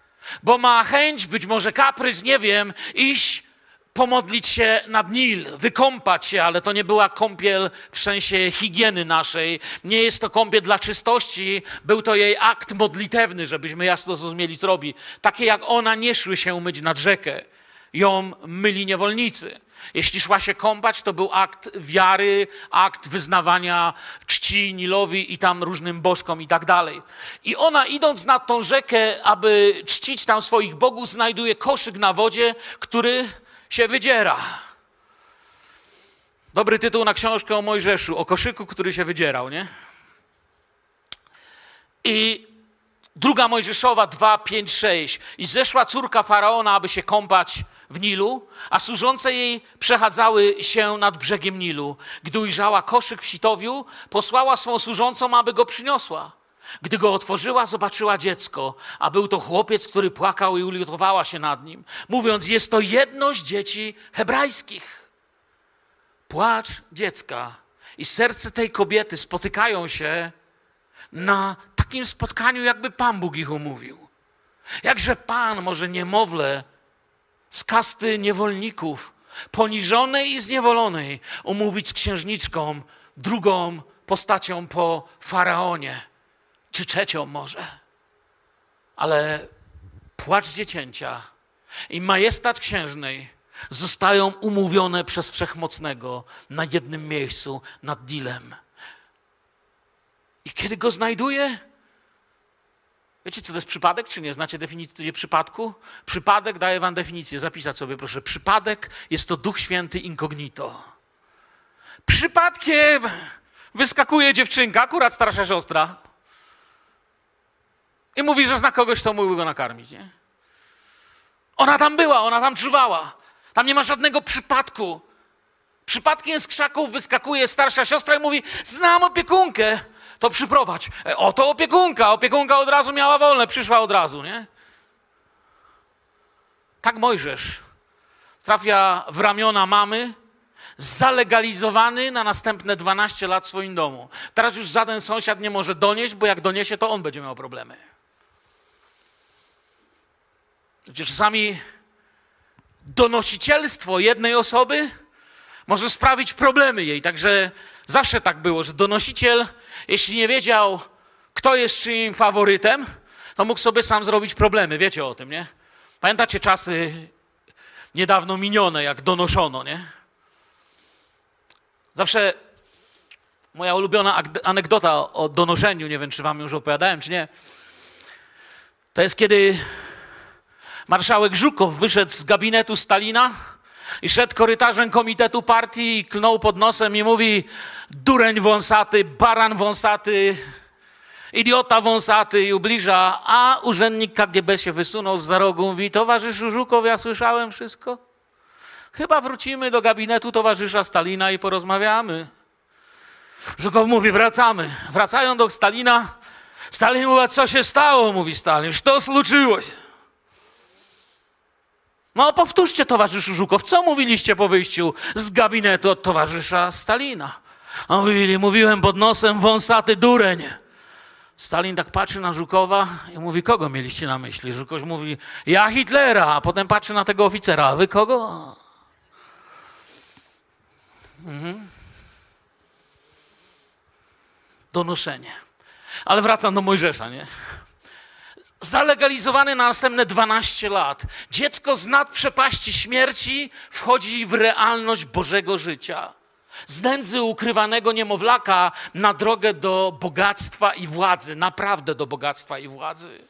bo ma chęć, być może kaprys, nie wiem, iść pomodlić się nad Nil, wykąpać się, ale to nie była kąpiel w sensie higieny naszej. Nie jest to kąpiel dla czystości, był to jej akt modlitewny, żebyśmy jasno zrozumieli, co robi. Takie jak ona nie szły się umyć nad rzekę. Ją myli niewolnicy. Jeśli szła się kąpać, to był akt wiary, akt wyznawania czci Nilowi i tam różnym bożkom i tak dalej. I ona idąc nad tą rzekę, aby czcić tam swoich bogów, znajduje koszyk na wodzie, który się wydziera. Dobry tytuł na książkę o Mojżeszu, o koszyku, który się wydzierał, nie? I druga Mojżeszowa 2, 5, 6. I zeszła córka faraona, aby się kąpać w Nilu, a służące jej przechadzały się nad brzegiem Nilu. Gdy ujrzała koszyk w sitowiu, posłała swą służącą, aby go przyniosła. Gdy go otworzyła, zobaczyła dziecko, a był to chłopiec, który płakał i uliotowała się nad nim, mówiąc: Jest to jedno z dzieci hebrajskich. Płacz dziecka i serce tej kobiety spotykają się na takim spotkaniu, jakby Pan Bóg ich umówił. Jakże Pan może niemowlę z kasty niewolników, poniżonej i zniewolonej, umówić z księżniczką, drugą postacią po faraonie czy trzecią może. Ale płacz dziecięcia i majestat księżnej zostają umówione przez Wszechmocnego na jednym miejscu nad Dilem. I kiedy go znajduje, wiecie co to jest przypadek, czy nie? Znacie definicję przypadku? Przypadek daje wam definicję, zapisać sobie proszę. Przypadek jest to Duch Święty incognito. Przypadkiem wyskakuje dziewczynka, akurat starsza siostra, i mówi, że zna kogoś, kto mógłby go nakarmić, nie? Ona tam była, ona tam czuwała. Tam nie ma żadnego przypadku. Przypadkiem z krzaków wyskakuje starsza siostra i mówi: Znam opiekunkę, to przyprowadź. E, oto opiekunka. Opiekunka od razu miała wolne, przyszła od razu, nie? Tak Mojżesz trafia w ramiona mamy, zalegalizowany na następne 12 lat w swoim domu. Teraz już żaden sąsiad nie może donieść, bo jak doniesie, to on będzie miał problemy. Gdzie czasami donosicielstwo jednej osoby może sprawić problemy jej. Także zawsze tak było, że donosiciel, jeśli nie wiedział, kto jest czyim faworytem, to mógł sobie sam zrobić problemy. Wiecie o tym, nie? Pamiętacie czasy niedawno minione, jak donoszono, nie? Zawsze moja ulubiona anegdota o donoszeniu, nie wiem, czy wam już opowiadałem, czy nie, to jest kiedy Marszałek Żukow wyszedł z gabinetu Stalina i szedł korytarzem komitetu partii i klnął pod nosem i mówi dureń wąsaty, baran wąsaty, idiota wąsaty i ubliża, a urzędnik KGB się wysunął z za rogu i mówi towarzyszu Żukow, ja słyszałem wszystko. Chyba wrócimy do gabinetu towarzysza Stalina i porozmawiamy. Żukow mówi, wracamy. Wracają do Stalina. Stalin mówi, co się stało? Mówi Stalin, co sluczyło się? No powtórzcie, towarzyszu Żukow, co mówiliście po wyjściu z gabinetu od towarzysza Stalina? A mówili, mówiłem pod nosem, wąsaty dureń. Stalin tak patrzy na Żukowa i mówi, kogo mieliście na myśli? Żukow mówi, ja Hitlera, a potem patrzy na tego oficera, a wy kogo? Mhm. Donoszenie. Ale wracam do Mojżesza, nie? Zalegalizowany na następne 12 lat. Dziecko z nad przepaści śmierci wchodzi w realność Bożego życia. Z nędzy ukrywanego niemowlaka na drogę do bogactwa i władzy, naprawdę do bogactwa i władzy.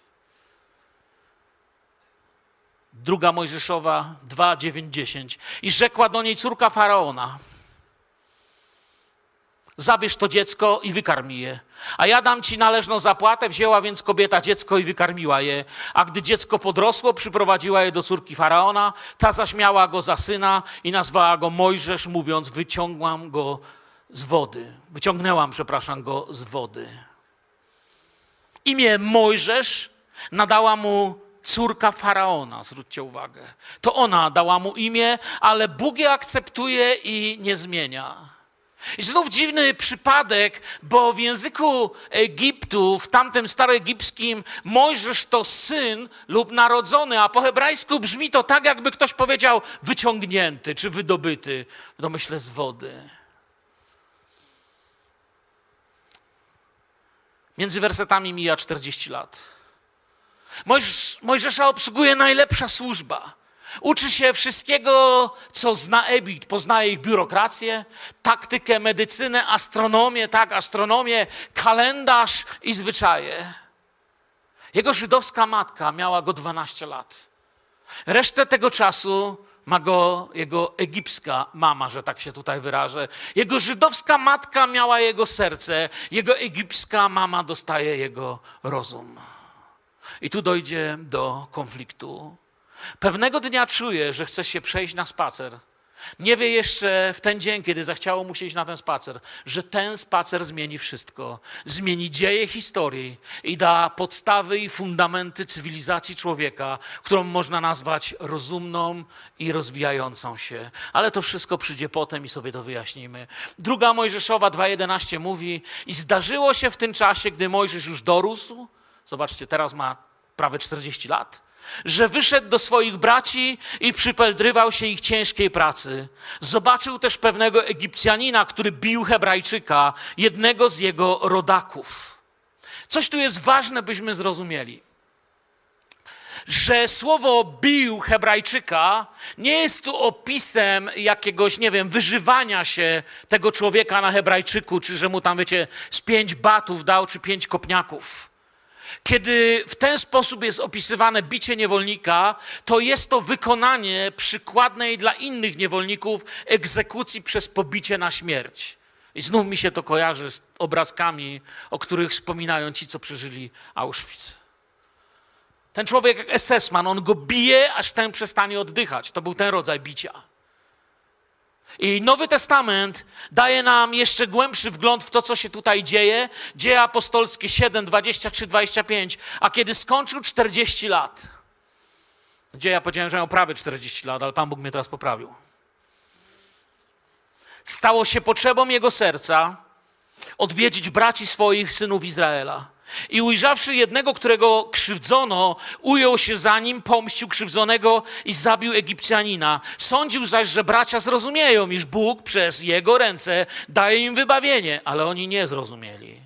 Druga Mojżeszowa 2, 9, 10. I rzekła do niej córka faraona – zabierz to dziecko i wykarmi je. A ja dam ci należną zapłatę. Wzięła więc kobieta dziecko i wykarmiła je. A gdy dziecko podrosło, przyprowadziła je do córki faraona. Ta zaśmiała go za syna i nazwała go Mojżesz, mówiąc: Wyciągłam go z wody. Wyciągnęłam, przepraszam, go z wody. Imię Mojżesz nadała mu córka faraona, zwróćcie uwagę. To ona dała mu imię, ale Bóg je akceptuje i nie zmienia. I znów dziwny przypadek, bo w języku Egiptu, w tamtym staroegipskim, Mojżesz to syn lub narodzony, a po hebrajsku brzmi to tak, jakby ktoś powiedział wyciągnięty czy wydobyty, w domyśle z wody. Między wersetami mija 40 lat. Mojżesz, Mojżesza obsługuje najlepsza służba. Uczy się wszystkiego, co zna Egipt. Poznaje ich biurokrację, taktykę, medycynę, astronomię, tak, astronomię, kalendarz i zwyczaje. Jego żydowska matka miała go 12 lat. Resztę tego czasu ma go jego egipska mama, że tak się tutaj wyrażę. Jego żydowska matka miała jego serce, jego egipska mama dostaje jego rozum. I tu dojdzie do konfliktu. Pewnego dnia czuje, że chce się przejść na spacer. Nie wie jeszcze w ten dzień, kiedy zachciało mu się iść na ten spacer, że ten spacer zmieni wszystko. Zmieni dzieje historii i da podstawy i fundamenty cywilizacji człowieka, którą można nazwać rozumną i rozwijającą się. Ale to wszystko przyjdzie potem i sobie to wyjaśnimy. Druga Mojżeszowa 2.11 mówi: I zdarzyło się w tym czasie, gdy Mojżesz już dorósł, zobaczcie, teraz ma prawie 40 lat że wyszedł do swoich braci i przypędrywał się ich ciężkiej pracy. Zobaczył też pewnego Egipcjanina, który bił Hebrajczyka, jednego z jego rodaków. Coś tu jest ważne, byśmy zrozumieli. Że słowo bił Hebrajczyka nie jest tu opisem jakiegoś, nie wiem, wyżywania się tego człowieka na Hebrajczyku, czy że mu tam, wiecie, z pięć batów dał, czy pięć kopniaków. Kiedy w ten sposób jest opisywane bicie niewolnika, to jest to wykonanie przykładnej dla innych niewolników egzekucji przez pobicie na śmierć. I znów mi się to kojarzy z obrazkami, o których wspominają ci, co przeżyli Auschwitz. Ten człowiek jak SS-man, on go bije, aż ten przestanie oddychać. To był ten rodzaj bicia. I Nowy Testament daje nam jeszcze głębszy wgląd w to, co się tutaj dzieje. Dzieje apostolskie 7, 23, 25. A kiedy skończył 40 lat, gdzie ja powiedziałem, że miał prawie 40 lat, ale Pan Bóg mnie teraz poprawił. Stało się potrzebą jego serca odwiedzić braci swoich synów Izraela. I ujrzawszy jednego, którego krzywdzono, ujął się za nim, pomścił krzywdzonego i zabił Egipcjanina. Sądził zaś, że bracia zrozumieją, iż Bóg przez jego ręce daje im wybawienie, ale oni nie zrozumieli.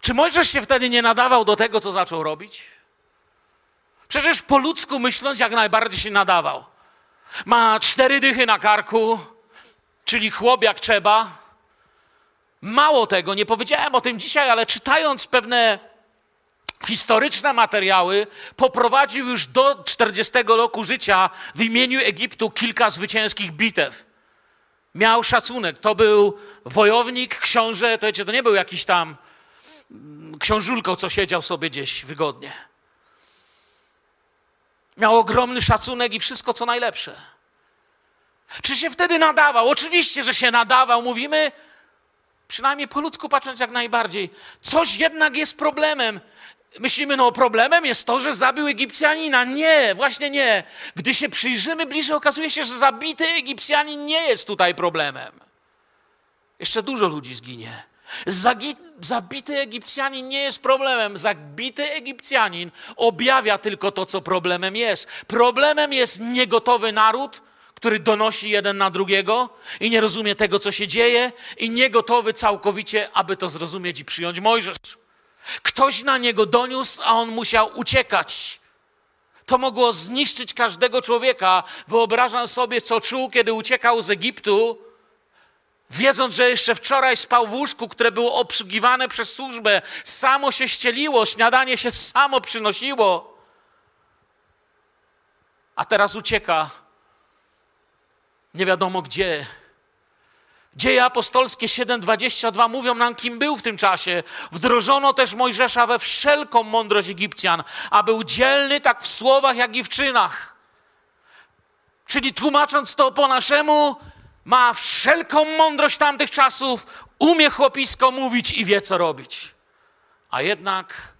Czy Mojżesz się wtedy nie nadawał do tego, co zaczął robić? Przecież po ludzku myśląc, jak najbardziej się nadawał. Ma cztery dychy na karku, czyli chłop jak trzeba Mało tego, nie powiedziałem o tym dzisiaj, ale czytając pewne historyczne materiały, poprowadził już do 40 roku życia w imieniu Egiptu kilka zwycięskich bitew. Miał szacunek. To był wojownik, książę, to wiecie, to nie był jakiś tam mm, książulko, co siedział sobie gdzieś wygodnie. Miał ogromny szacunek i wszystko, co najlepsze. Czy się wtedy nadawał? Oczywiście, że się nadawał. Mówimy Przynajmniej po ludzku patrząc jak najbardziej. Coś jednak jest problemem. Myślimy, no problemem jest to, że zabił Egipcjanina. Nie, właśnie nie. Gdy się przyjrzymy bliżej, okazuje się, że zabity Egipcjanin nie jest tutaj problemem. Jeszcze dużo ludzi zginie. Zagi zabity Egipcjanin nie jest problemem. Zabity Egipcjanin objawia tylko to, co problemem jest. Problemem jest niegotowy naród, który donosi jeden na drugiego i nie rozumie tego, co się dzieje, i niegotowy całkowicie, aby to zrozumieć i przyjąć Mojżesz. Ktoś na niego doniósł, a on musiał uciekać. To mogło zniszczyć każdego człowieka. Wyobrażam sobie, co czuł, kiedy uciekał z Egiptu, wiedząc, że jeszcze wczoraj spał w łóżku, które było obsługiwane przez służbę. Samo się ścieliło, śniadanie się samo przynosiło. A teraz ucieka nie wiadomo gdzie. Dzieje apostolskie 7:22 mówią nam, kim był w tym czasie. Wdrożono też Mojżesza we wszelką mądrość Egipcjan, a był dzielny tak w słowach, jak i w czynach. Czyli tłumacząc to po naszemu, ma wszelką mądrość tamtych czasów, umie chłopisko mówić i wie, co robić. A jednak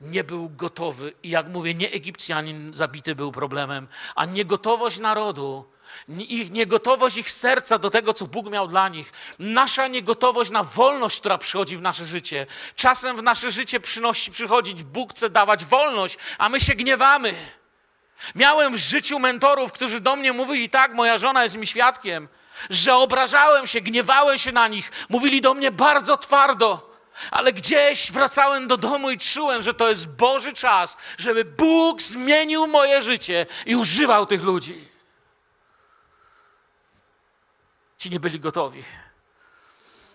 nie był gotowy. I jak mówię, nie Egipcjanin zabity był problemem, a niegotowość narodu ich niegotowość ich serca do tego, co Bóg miał dla nich, nasza niegotowość na wolność, która przychodzi w nasze życie. Czasem w nasze życie przynosi, przychodzić, Bóg chce dawać wolność, a my się gniewamy. Miałem w życiu mentorów, którzy do mnie mówili, tak, moja żona jest mi świadkiem, że obrażałem się, gniewałem się na nich, mówili do mnie bardzo twardo. Ale gdzieś wracałem do domu i czułem, że to jest Boży czas, żeby Bóg zmienił moje życie i używał tych ludzi. Ci nie byli gotowi.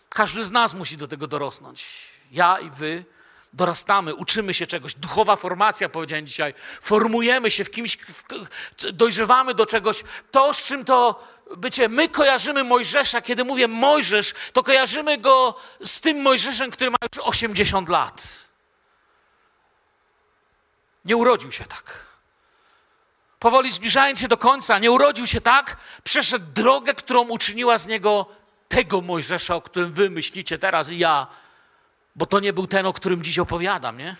Każdy z nas musi do tego dorosnąć. Ja i wy dorastamy, uczymy się czegoś. Duchowa formacja, powiedziałem dzisiaj. Formujemy się w kimś, dojrzewamy do czegoś. To, z czym to bycie, my kojarzymy Mojżesza. Kiedy mówię Mojżesz, to kojarzymy go z tym Mojżeszem, który ma już 80 lat. Nie urodził się tak powoli zbliżając się do końca, nie urodził się tak, przeszedł drogę, którą uczyniła z niego tego Mojżesza, o którym wy myślicie teraz i ja, bo to nie był ten, o którym dziś opowiadam, nie?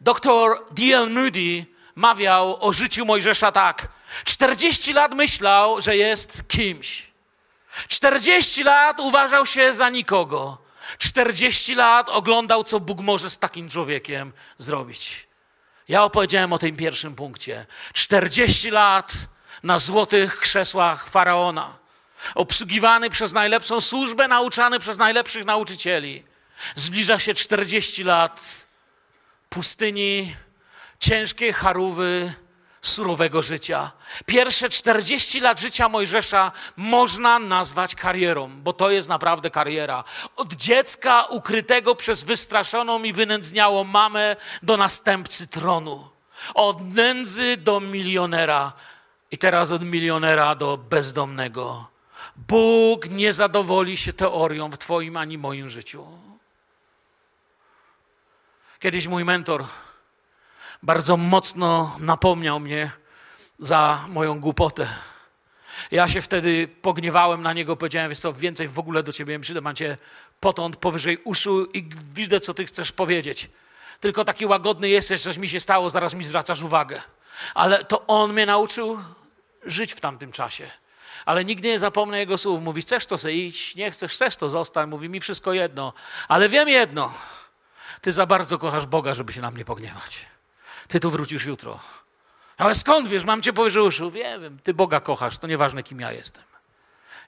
Doktor D.L. Moody mawiał o życiu Mojżesza tak. 40 lat myślał, że jest kimś. 40 lat uważał się za nikogo. 40 lat oglądał, co Bóg może z takim człowiekiem zrobić. Ja opowiedziałem o tym pierwszym punkcie. 40 lat na złotych krzesłach faraona. Obsługiwany przez najlepszą służbę, nauczany przez najlepszych nauczycieli. Zbliża się 40 lat pustyni, ciężkiej charówy, surowego życia. Pierwsze 40 lat życia Mojżesza można nazwać karierą, bo to jest naprawdę kariera. Od dziecka ukrytego przez wystraszoną i wynędzniałą mamę do następcy tronu. Od nędzy do milionera i teraz od milionera do bezdomnego. Bóg nie zadowoli się teorią w Twoim ani moim życiu. Kiedyś mój mentor bardzo mocno napomniał mnie za moją głupotę. Ja się wtedy pogniewałem na niego, powiedziałem, wiesz co, więcej w ogóle do ciebie nie przyjdę, mam cię potąd powyżej uszu i widzę, co ty chcesz powiedzieć. Tylko taki łagodny jesteś, coś mi się stało, zaraz mi zwracasz uwagę. Ale to on mnie nauczył żyć w tamtym czasie. Ale nigdy nie zapomnę jego słów. Mówi, chcesz to sobie iść, nie chcesz, chcesz to zostań. Mówi mi wszystko jedno. Ale wiem jedno. Ty za bardzo kochasz Boga, żeby się na mnie pogniewać. Ty tu wrócisz jutro. Ale skąd wiesz, mam cię powyżej uszu? Wiem, ty Boga kochasz, to nieważne kim ja jestem.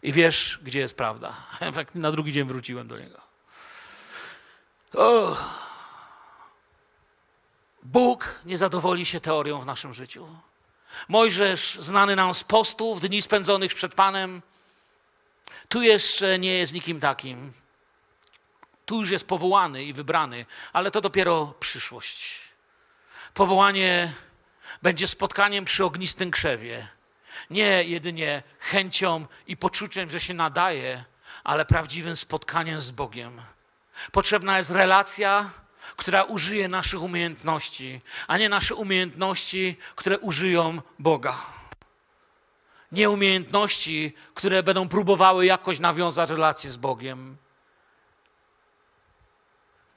I wiesz, gdzie jest prawda. Na drugi dzień wróciłem do niego. O. Bóg nie zadowoli się teorią w naszym życiu. Mojżesz, znany nam z postów, dni spędzonych przed Panem, tu jeszcze nie jest nikim takim. Tu już jest powołany i wybrany, ale to dopiero przyszłość. Powołanie będzie spotkaniem przy ognistym krzewie. Nie jedynie chęcią i poczuciem, że się nadaje, ale prawdziwym spotkaniem z Bogiem. Potrzebna jest relacja, która użyje naszych umiejętności, a nie nasze umiejętności, które użyją Boga. nie umiejętności, które będą próbowały jakoś nawiązać relacje z Bogiem.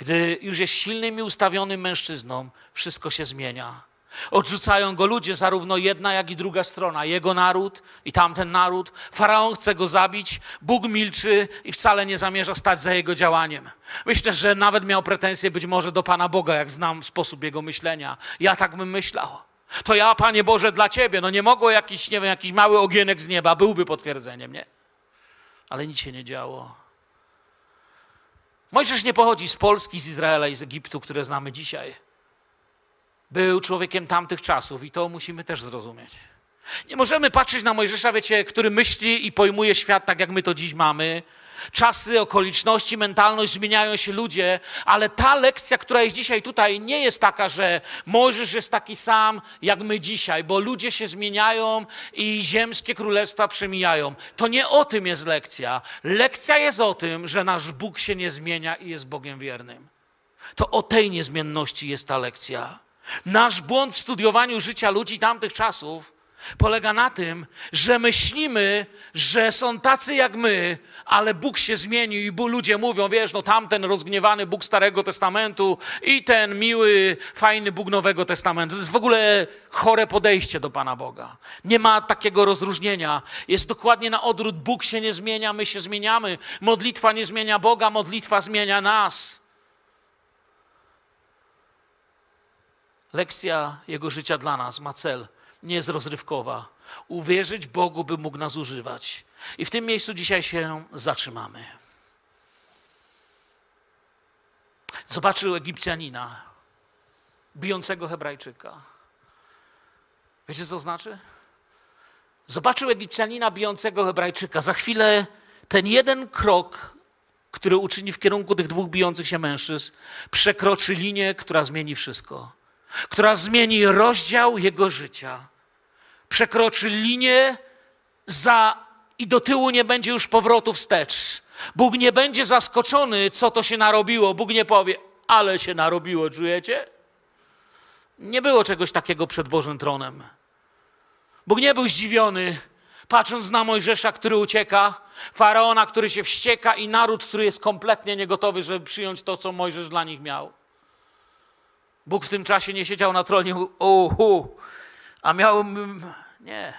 Gdy już jest silnym i ustawionym mężczyzną, wszystko się zmienia. Odrzucają go ludzie, zarówno jedna, jak i druga strona. Jego naród i tamten naród. Faraon chce go zabić, Bóg milczy i wcale nie zamierza stać za jego działaniem. Myślę, że nawet miał pretensje być może do Pana Boga, jak znam sposób jego myślenia. Ja tak bym myślał. To ja, Panie Boże, dla Ciebie. No nie mogło jakiś, nie wiem, jakiś mały ogienek z nieba, byłby potwierdzeniem, nie? Ale nic się nie działo. Mojżesz nie pochodzi z Polski, z Izraela i z Egiptu, które znamy dzisiaj. Był człowiekiem tamtych czasów i to musimy też zrozumieć. Nie możemy patrzeć na Mojżesza, wiecie, który myśli i pojmuje świat tak, jak my to dziś mamy. Czasy, okoliczności, mentalność, zmieniają się ludzie, ale ta lekcja, która jest dzisiaj tutaj, nie jest taka, że Mojżesz jest taki sam, jak my dzisiaj, bo ludzie się zmieniają i ziemskie królestwa przemijają. To nie o tym jest lekcja. Lekcja jest o tym, że nasz Bóg się nie zmienia i jest Bogiem wiernym. To o tej niezmienności jest ta lekcja. Nasz błąd w studiowaniu życia ludzi tamtych czasów polega na tym, że myślimy, że są tacy jak my, ale Bóg się zmienił i ludzie mówią, wiesz, no tamten rozgniewany Bóg Starego Testamentu i ten miły, fajny Bóg Nowego Testamentu. To jest w ogóle chore podejście do Pana Boga. Nie ma takiego rozróżnienia. Jest dokładnie na odwrót. Bóg się nie zmienia, my się zmieniamy. Modlitwa nie zmienia Boga, modlitwa zmienia nas. Lekcja Jego życia dla nas ma cel, nie jest rozrywkowa. Uwierzyć Bogu, by mógł nas używać. I w tym miejscu dzisiaj się zatrzymamy. Zobaczył Egipcjanina, bijącego Hebrajczyka. Wiecie, co to znaczy? Zobaczył Egipcjanina bijącego Hebrajczyka. Za chwilę ten jeden krok, który uczyni w kierunku tych dwóch bijących się mężczyzn, przekroczy linię, która zmieni wszystko która zmieni rozdział jego życia. Przekroczy linię za i do tyłu nie będzie już powrotu wstecz. Bóg nie będzie zaskoczony, co to się narobiło. Bóg nie powie, ale się narobiło, czujecie? Nie było czegoś takiego przed Bożym tronem. Bóg nie był zdziwiony, patrząc na Mojżesza, który ucieka, faraona, który się wścieka i naród, który jest kompletnie niegotowy, żeby przyjąć to, co Mojżesz dla nich miał. Bóg w tym czasie nie siedział na tronie, uhu, a miał, nie,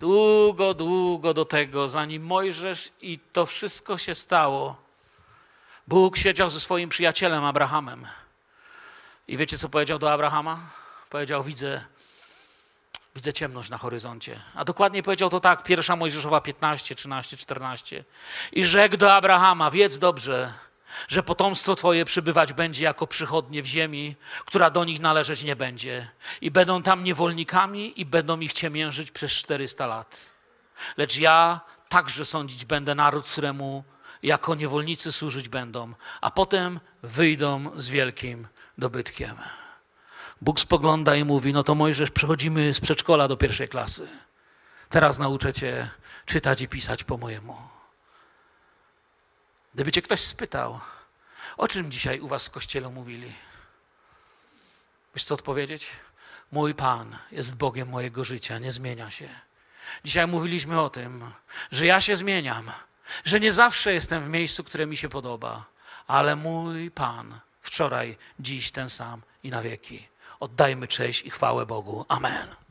długo, długo do tego, zanim Mojżesz i to wszystko się stało, Bóg siedział ze swoim przyjacielem Abrahamem. I wiecie, co powiedział do Abrahama? Powiedział, widzę, widzę ciemność na horyzoncie. A dokładnie powiedział to tak, pierwsza Mojżeszowa 15, 13, 14. I rzekł do Abrahama, wiedz dobrze, że potomstwo Twoje przybywać będzie jako przychodnie w ziemi, która do nich należeć nie będzie. I będą tam niewolnikami i będą ich ciemiężyć przez 400 lat. Lecz ja także sądzić będę naród, któremu jako niewolnicy służyć będą, a potem wyjdą z wielkim dobytkiem. Bóg spogląda i mówi: No to Mojżesz, przechodzimy z przedszkola do pierwszej klasy. Teraz nauczę cię czytać i pisać po mojemu. Gdyby cię ktoś spytał, o czym dzisiaj u was w kościele mówili? Wiesz co odpowiedzieć? Mój Pan jest Bogiem mojego życia, nie zmienia się. Dzisiaj mówiliśmy o tym, że ja się zmieniam, że nie zawsze jestem w miejscu, które mi się podoba, ale mój Pan wczoraj, dziś ten sam i na wieki. Oddajmy cześć i chwałę Bogu. Amen.